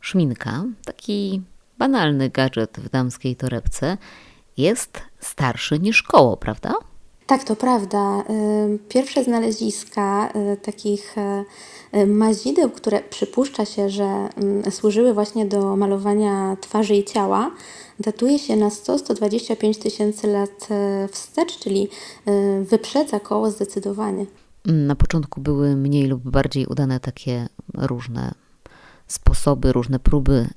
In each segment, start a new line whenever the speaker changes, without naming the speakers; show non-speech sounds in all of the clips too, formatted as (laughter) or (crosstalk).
Szminka, taki banalny gadżet w damskiej torebce, jest starszy niż koło, prawda?
Tak, to prawda. Y, Pierwsze znaleziska y, takich y, mazideł, które przypuszcza się, że mm, służyły właśnie do malowania twarzy i ciała, datuje się na 100-125 tysięcy lat wstecz, czyli wyprzedza koło zdecydowanie.
Na początku były mniej lub bardziej udane takie różne sposoby, różne próby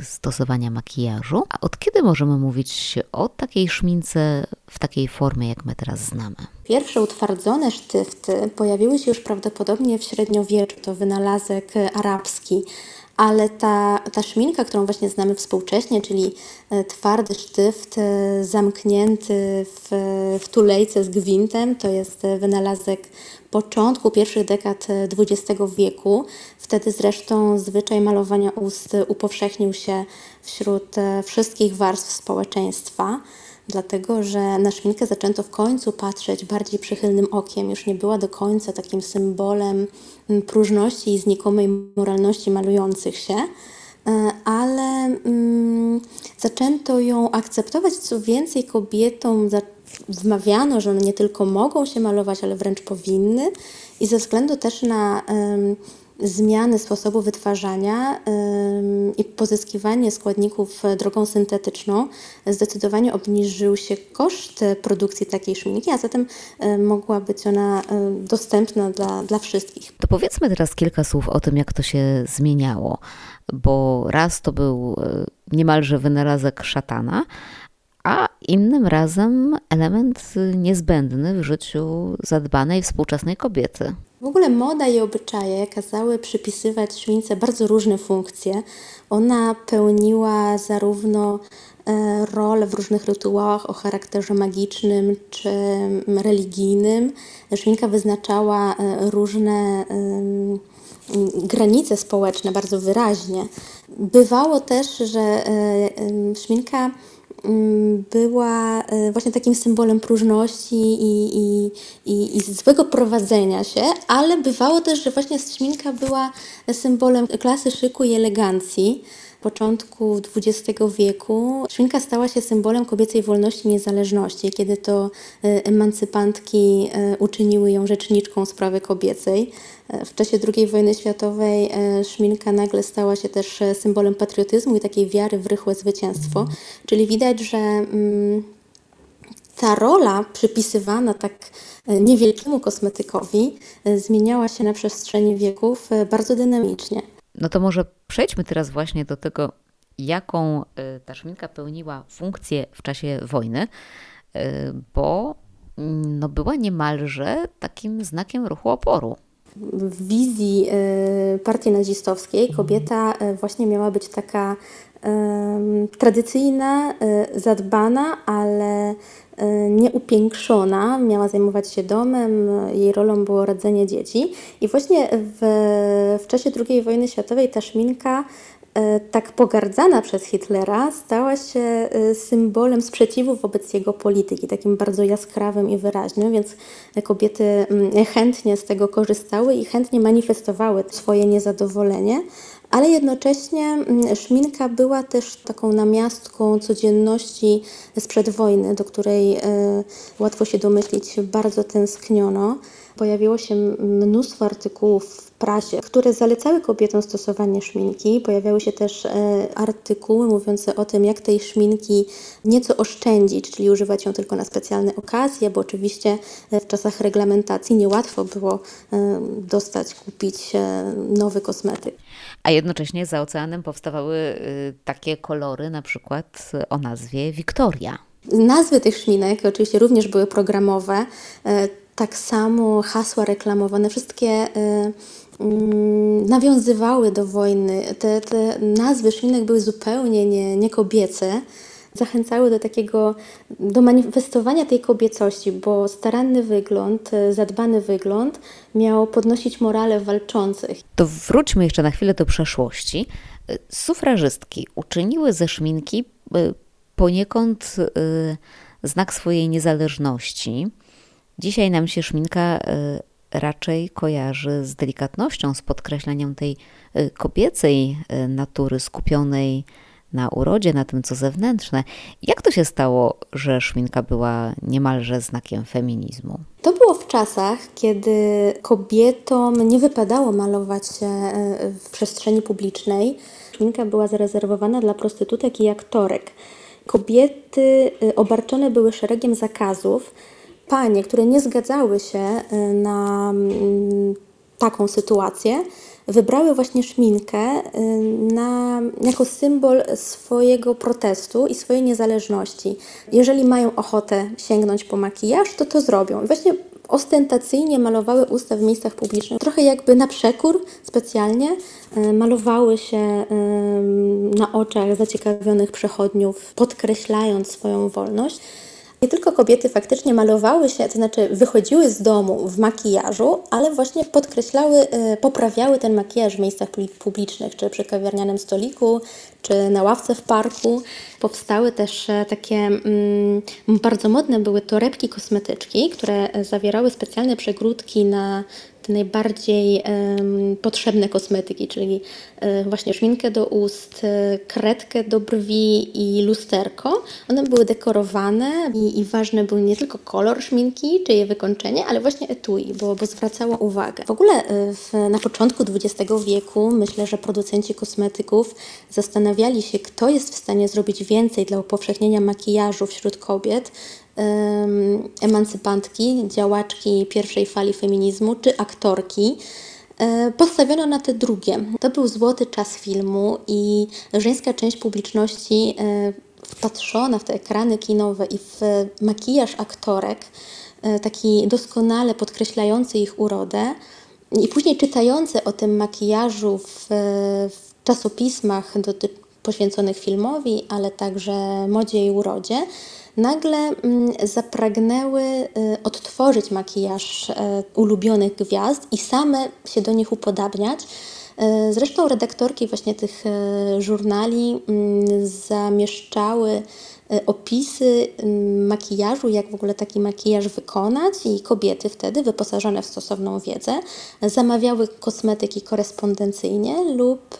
y, stosowania makijażu. A od kiedy możemy mówić o takiej szmince w takiej formie, jak my teraz znamy?
Pierwsze utwardzone sztyfty pojawiły się już prawdopodobnie w średniowieczu. To wynalazek arabski. Ale ta, ta szminka, którą właśnie znamy współcześnie, czyli e, twardy sztyft e, zamknięty w, w tulejce z gwintem, to jest e, wynalazek początku pierwszych dekad XX wieku. Wtedy zresztą zwyczaj malowania ust upowszechnił się wśród wszystkich warstw społeczeństwa dlatego że na szminkę zaczęto w końcu patrzeć bardziej przychylnym okiem. Już nie była do końca takim symbolem mm, próżności i znikomej moralności malujących się, e, ale mm, zaczęto ją akceptować. Co więcej, kobietom wmawiano, że one nie tylko mogą się malować, ale wręcz powinny. I ze względu też na zmiany sposobu wytwarzania i pozyskiwanie składników drogą syntetyczną zdecydowanie obniżył się koszt produkcji takiej szminki, a zatem e, mogła być ona e, dostępna dla, dla wszystkich.
To powiedzmy teraz kilka słów o tym, jak to się zmieniało, bo raz to był e, niemalże wynalazek szatana, a innym razem element y, niezbędny w życiu zadbanej współczesnej kobiety.
W ogóle moda i obyczaje kazały przypisywać szmince bardzo różne funkcje. Ona pełniła zarówno e, rolę w różnych rytuałach o charakterze magicznym czy religijnym. Szminka wyznaczała e, różne granice społeczne bardzo wyraźnie. Bywało też, że e, szminka była e, właśnie takim symbolem próżności i, i, i, i złego prowadzenia się, ale bywało też, że właśnie szminka była symbolem klasy, szyku i elegancji. Początku XX wieku szminka stała się symbolem kobiecej wolności i niezależności, kiedy to e, emancypantki e, uczyniły ją rzeczniczką sprawy kobiecej. E, W czasie II wojny światowej szminka nagle stała się też symbolem patriotyzmu i takiej wiary w rychłe zwycięstwo. Czyli widać, że mm, ta rola przypisywana tak niewielkiemu kosmetykowi zmieniała się na przestrzeni wieków bardzo dynamicznie.
No to może przejdźmy teraz właśnie do tego, jaką y, ta szminka pełniła funkcję w czasie wojny, y, bo no, była niemalże takim znakiem ruchu oporu.
w wizji e, partii nazistowskiej kobieta e, właśnie miała być taka tradycyjna, e, zadbana, ale e, nieupiększona. Miała zajmować się domem, jej rolą było rodzenie dzieci. I właśnie w, w czasie II wojny światowej ta szminka tak pogardzana przez Hitlera stała się e, symbolem sprzeciwu wobec jego polityki, takim bardzo jaskrawym i wyraźnym, więc kobiety mm, chętnie z tego korzystały i chętnie manifestowały swoje niezadowolenie. Ale jednocześnie mm, szminka była też taką namiastką codzienności sprzed wojny, do której e, łatwo się domyślić, bardzo tęskniono. Pojawiło się mnóstwo artykułów prasie, które zalecały kobietom stosowanie szminki. Pojawiały się też e, artykuły mówiące o tym, jak tej szminki nieco oszczędzić, czyli używać ją tylko na specjalne okazje, bo oczywiście e, w czasach reglamentacji niełatwo było e, dostać, kupić e, nowy kosmetyk.
A jednocześnie za oceanem powstawały y, takie kolory, na przykład o nazwie Wiktoria.
Nazwy tych szminek oczywiście również były programowe. e, Tak samo hasła reklamowane, wszystkie nawiązywały do wojny. Te, te nazwy szminek były zupełnie nie, nie kobiece. Zachęcały do takiego, do manifestowania tej kobiecości, bo staranny wygląd, zadbany wygląd miał podnosić morale walczących.
To wróćmy jeszcze na chwilę do przeszłości. Sufrażystki uczyniły ze szminki y, poniekąd znak swojej niezależności. Dzisiaj nam się szminka raczej kojarzy z delikatnością, z podkreśleniem tej kobiecej natury skupionej na urodzie, na tym, co zewnętrzne. Jak to się stało, że szminka była niemalże znakiem feminizmu?
To było w czasach, kiedy kobietom nie wypadało malować się w przestrzeni publicznej. Szminka była zarezerwowana dla prostytutek i aktorek. Kobiety y, obarczone były szeregiem zakazów. Panie, które nie zgadzały się y, na mm, taką sytuację, wybrały właśnie szminkę y, na, jako symbol swojego protestu i swojej niezależności. Jeżeli mają ochotę sięgnąć po makijaż, to to zrobią. Właśnie ostentacyjnie malowały usta w miejscach publicznych. Trochę jakby na przekór specjalnie e, malowały się na oczach zaciekawionych przechodniów, podkreślając swoją wolność. Nie tylko kobiety faktycznie malowały się, to znaczy wychodziły z domu w makijażu, ale właśnie podkreślały, e, poprawiały ten makijaż w miejscach publicznych, czy przy kawiarnianym stoliku, czy na ławce w parku. Powstały też e, takie mm, bardzo modne były torebki kosmetyczki, które zawierały specjalne przegródki na te najbardziej potrzebne kosmetyki, czyli e, właśnie szminkę do ust, e, kredkę do brwi i lusterko. One były dekorowane i, i ważny był nie tylko kolor szminki czy jej wykończenie, ale właśnie etui, bo, bo zwracało uwagę. W ogóle w, na początku XX wieku myślę, że producenci kosmetyków zastanawiali się, kto jest w stanie zrobić więcej dla upowszechnienia makijażu wśród kobiet, emancypantki, działaczki pierwszej fali feminizmu czy aktorki. E, postawiono na te drugie. To był złoty czas filmu i żeńska część publiczności e, wpatrzona w te ekrany kinowe i w makijaż aktorek, e, taki doskonale podkreślający ich urodę, i później czytające o tym makijażu w, w czasopismach poświęconych filmowi, ale także modzie i urodzie, nagle mm, zapragnęły y, odtworzyć makijaż y, ulubionych gwiazd i same się do nich upodabniać. Y, zresztą redaktorki właśnie tych żurnali mm, zamieszczały opisy makijażu, jak w ogóle taki makijaż wykonać i kobiety wtedy wyposażone w stosowną wiedzę zamawiały kosmetyki korespondencyjnie lub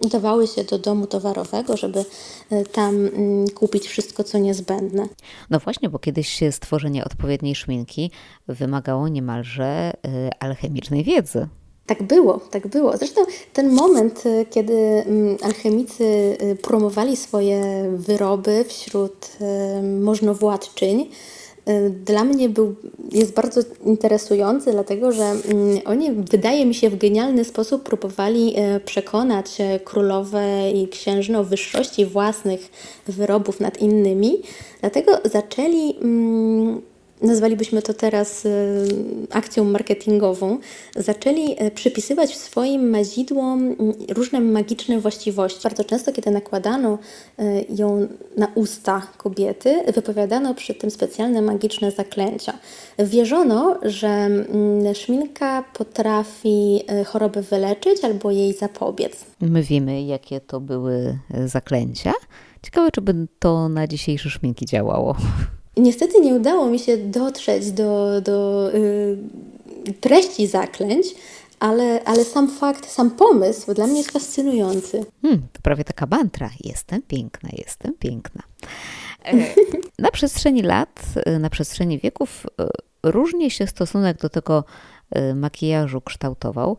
udawały się do domu towarowego, żeby e, tam kupić wszystko, co niezbędne.
No właśnie, bo kiedyś stworzenie odpowiedniej szminki wymagało niemalże e, alchemicznej wiedzy.
Tak było, tak było. Zresztą ten moment, y, kiedy mm, alchemicy y, promowali swoje wyroby wśród y, możnowładczyń, dla mnie był, jest bardzo interesujący, dlatego że mm, oni, wydaje mi się, w genialny sposób próbowali przekonać królowe i księżne o wyższości własnych wyrobów nad innymi. Dlatego zaczęli mm, nazwalibyśmy to teraz y, akcją marketingową, zaczęli y, przypisywać swoim mazidłom mm, różne magiczne właściwości. Bardzo często, kiedy nakładano y, ją na usta kobiety, wypowiadano przy tym specjalne magiczne zaklęcia. Wierzono, że mm, szminka potrafi choroby wyleczyć albo jej zapobiec.
My wiemy, jakie to były zaklęcia. Ciekawe, czy by to na dzisiejsze szminki działało.
Niestety nie udało mi się dotrzeć do, do y, treści zaklęć, ale, ale sam fakt, sam pomysł dla mnie jest fascynujący.
Hmm, to prawie taka mantra. Jestem piękna, jestem piękna. E, (laughs) na przestrzeni lat, y, na przestrzeni wieków y, różnie się stosunek do tego y, makijażu kształtował.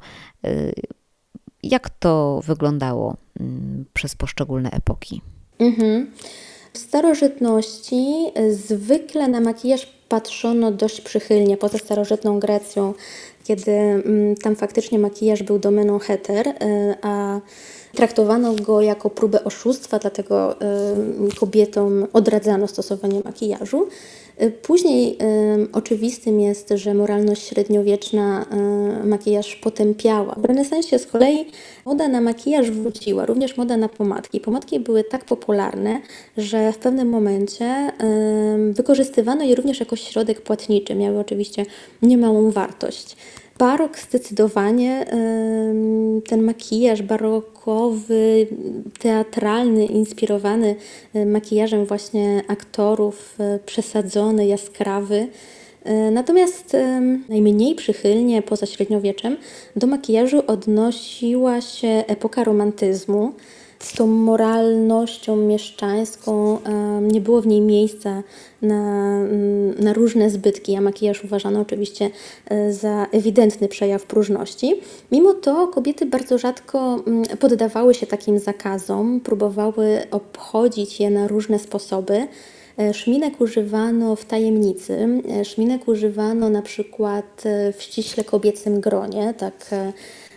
Jak to wyglądało mm, przez poszczególne epoki? Mhm.
W starożytności zwykle na makijaż patrzono dość przychylnie, poza starożytną Grecją, kiedy mm, tam faktycznie makijaż był domeną heter, y, a traktowano go jako próbę oszustwa, dlatego y, kobietom odradzano stosowanie makijażu. Y, Później ym, oczywistym jest, że moralność średniowieczna y, makijaż potępiała. W renesansie z kolei moda na makijaż wróciła, również moda na pomadki. Pomadki były tak popularne, że w pewnym momencie ym, wykorzystywano je również jako środek płatniczy. Miały oczywiście niemałą wartość. Barok zdecydowanie ten makijaż barokowy, teatralny, inspirowany makijażem właśnie aktorów, y, przesadzony, jaskrawy. Y, Natomiast najmniej przychylnie poza średniowieczem do makijażu odnosiła się epoka romantyzmu. Z tą moralnością mieszczańską nie było w niej miejsca na, mm, na różne zbytki, a makijaż uważano oczywiście e, za ewidentny przejaw próżności. Mimo to kobiety bardzo rzadko mm, poddawały się takim zakazom, próbowały obchodzić je na różne sposoby. E, Szminek używano w tajemnicy. E, Szminek używano na przykład w ściśle kobiecym gronie. Tak,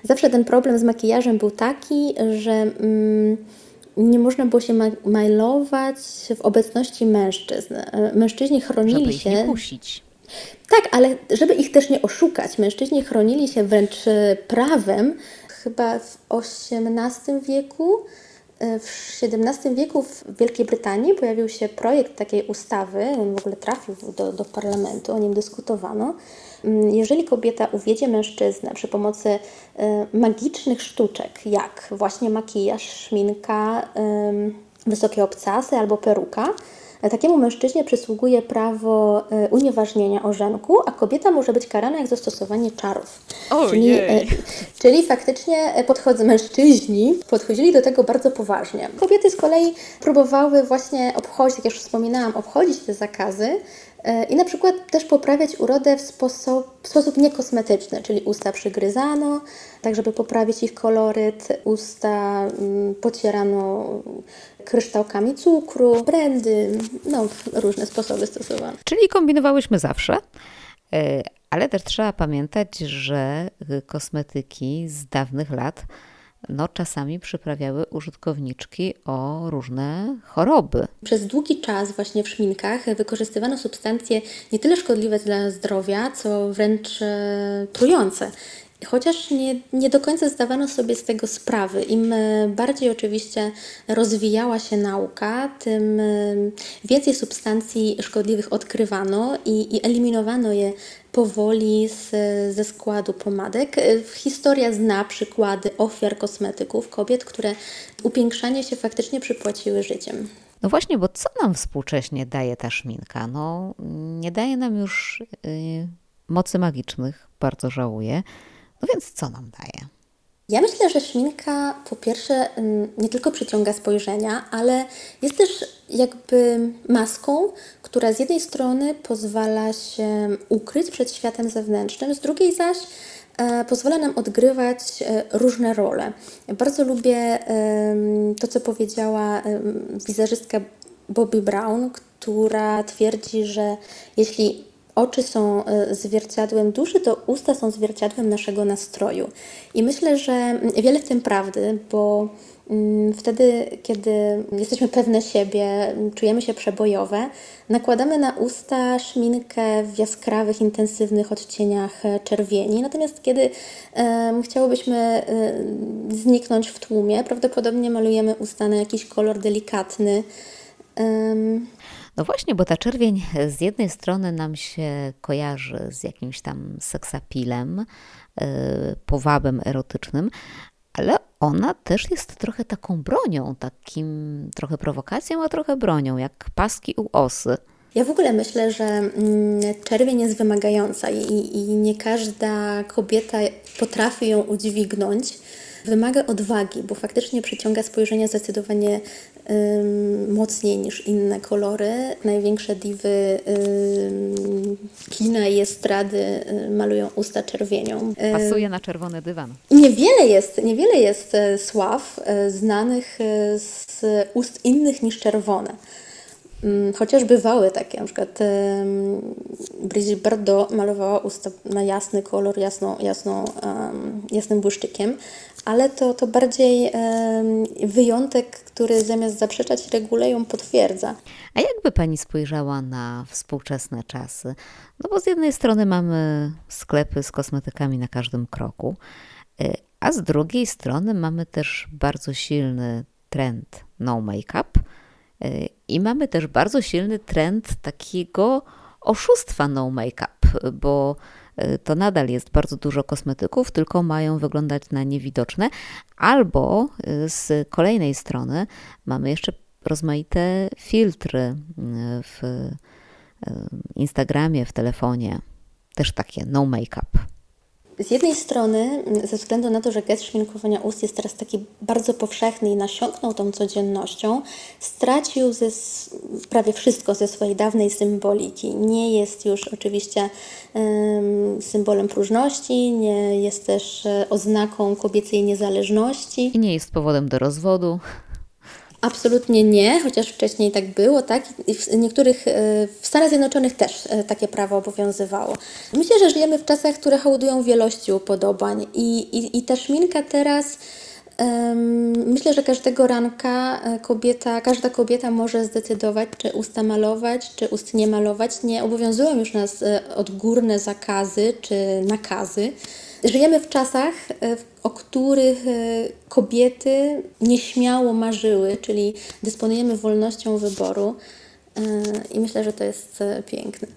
zawsze ten problem z makijażem był taki, że mm, nie można było się ma- w obecności mężczyzn. Mężczyźni chronili
Żeby ich
się.
nie kusić.
Tak, ale żeby ich też nie oszukać, mężczyźni chronili się wręcz e, prawem. Chyba w XVIII wieku, w XVII wieku w Wielkiej Brytanii pojawił się projekt takiej ustawy, on w ogóle trafił do, do parlamentu, o nim dyskutowano. Mm, Jeżeli kobieta uwiedzie mężczyznę przy pomocy e, magicznych sztuczek, jak właśnie makijaż, szminka, wysokie obcasy albo peruka, Takiemu mężczyźnie przysługuje prawo e, unieważnienia orzenku, a kobieta może być karana jak zastosowanie czarów. Czyli, e, czyli faktycznie e, podchodzą mężczyźni podchodzili do tego bardzo poważnie. Kobiety z kolei próbowały właśnie obchodzić, tak jak już wspominałam, obchodzić te zakazy e, i na przykład też poprawiać urodę w sposób, w sposób niekosmetyczny, czyli usta przygryzano, tak żeby poprawić ich koloryt, usta mm, pocierano kryształkami cukru, brandy, no różne sposoby stosowano.
Czyli kombinowałyśmy zawsze, e, ale też trzeba pamiętać, że y, kosmetyki z dawnych lat no, czasami przyprawiały użytkowniczki o różne choroby.
Przez długi czas właśnie w szminkach wykorzystywano substancje nie tyle szkodliwe dla zdrowia, co wręcz e, trujące. Chociaż nie, nie do końca zdawano sobie z tego sprawy. Im e, bardziej oczywiście rozwijała się nauka, tym e, więcej substancji szkodliwych odkrywano i, i eliminowano je powoli z, ze składu pomadek. E, Historia zna przykłady ofiar kosmetyków, kobiet, które upiększanie się faktycznie przypłaciły życiem.
No właśnie, bo co nam współcześnie daje ta szminka? No, nie daje nam już y, mocy magicznych, bardzo żałuję. No więc co nam daje?
Ja myślę, że szminka po pierwsze ym, nie tylko przyciąga spojrzenia, ale jest też jakby maską, która z jednej strony pozwala się ukryć przed światem zewnętrznym, z drugiej zaś e, pozwala nam odgrywać e, różne role. Bardzo lubię to, co powiedziała wizerzystka Bobby Brown, która twierdzi, że jeśli oczy są e, zwierciadłem duszy, to usta są zwierciadłem naszego nastroju. I myślę, że mm, wiele w tym prawdy, bo mm, wtedy, kiedy jesteśmy pewne siebie, mm, czujemy się przebojowe, nakładamy na usta szminkę w jaskrawych, intensywnych odcieniach e, czerwieni. Natomiast kiedy em, chciałobyśmy e, zniknąć w tłumie, prawdopodobnie malujemy usta na jakiś kolor delikatny. Em,
No właśnie, bo ta czerwień z jednej strony nam się kojarzy z jakimś tam seksapilem, y, powabem erotycznym, ale ona też jest trochę taką bronią, takim trochę prowokacją, a trochę bronią, jak paski u osy.
Ja w ogóle myślę, że mm, czerwień jest wymagająca i, i nie każda kobieta potrafi ją udźwignąć. Wymaga odwagi, bo faktycznie przyciąga spojrzenie zdecydowanie mocniej niż inne kolory. Największe diwy kina i estrady y, malują usta czerwienią.
Pasuje na czerwony dywan.
Niewiele jest, niewiele jest e, sław e, znanych e, z ust innych niż czerwone. Mm, Chociaż bywały takie, na przykład em, Brigitte Bardot malowała usta na jasny kolor, jasną, jasną, em, jasnym błyszczykiem, ale to, to bardziej em, wyjątek, który zamiast zaprzeczać regule ją potwierdza.
A jakby pani spojrzała na współczesne czasy? No bo z jednej strony mamy sklepy z kosmetykami na każdym kroku, y, a z drugiej strony mamy też bardzo silny trend no make-up i mamy też bardzo silny trend takiego oszustwa no make-up, bo y, to nadal jest bardzo dużo kosmetyków, tylko mają wyglądać na niewidoczne, albo y, z kolejnej strony mamy jeszcze rozmaite filtry y, w Instagramie, w telefonie, też takie no make-up.
Z jednej strony, mm, ze względu na to, że gest szminkowania ust jest teraz taki bardzo powszechny i nasiąknął tą codziennością, stracił ze, prawie wszystko ze swojej dawnej symboliki. Nie jest już oczywiście em, symbolem próżności, nie jest też e, oznaką kobiecej niezależności.
I nie jest powodem do rozwodu.
Absolutnie nie, chociaż wcześniej tak było, tak? I w niektórych, e, w Stanach Zjednoczonych też e, takie prawo obowiązywało. Myślę, że żyjemy w czasach, które hołdują wielości upodobań i, i, i ta szminka teraz, myślę, że każdego ranka e, kobieta, każda kobieta może zdecydować, czy usta malować, czy ust nie malować. Nie obowiązują już nas odgórne zakazy czy nakazy. Żyjemy w czasach, e, o których e, kobiety nieśmiało marzyły, czyli dysponujemy wolnością wyboru e, i myślę, że to jest piękne.